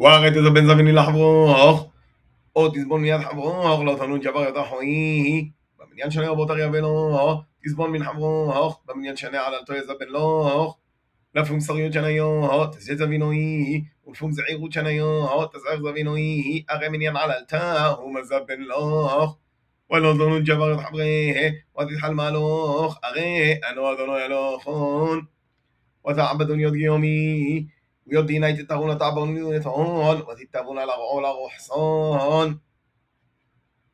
והרי תזבן זביני לחברוך, או תסבון מיד חברוך, לא תנו ג'בר את אחוי. במניין שנה רבות אריה ולוך, תסבון מן חברוך, במניין שנה עללתו יזבן לוך. לפום שריות שניו, תזית זבינוי, ולפום זעירות שניו, תזער זבינוי, הרי מניין עללתה, הוא מזבן לוך. ולא תנו ג'בר את חברך, ותתחל מהלוך, הרי אנו אדונו אלוכון. وتعبدون يد يومي ويدي نايت تتهون تعبون يتهون وتتهون على غول روحصان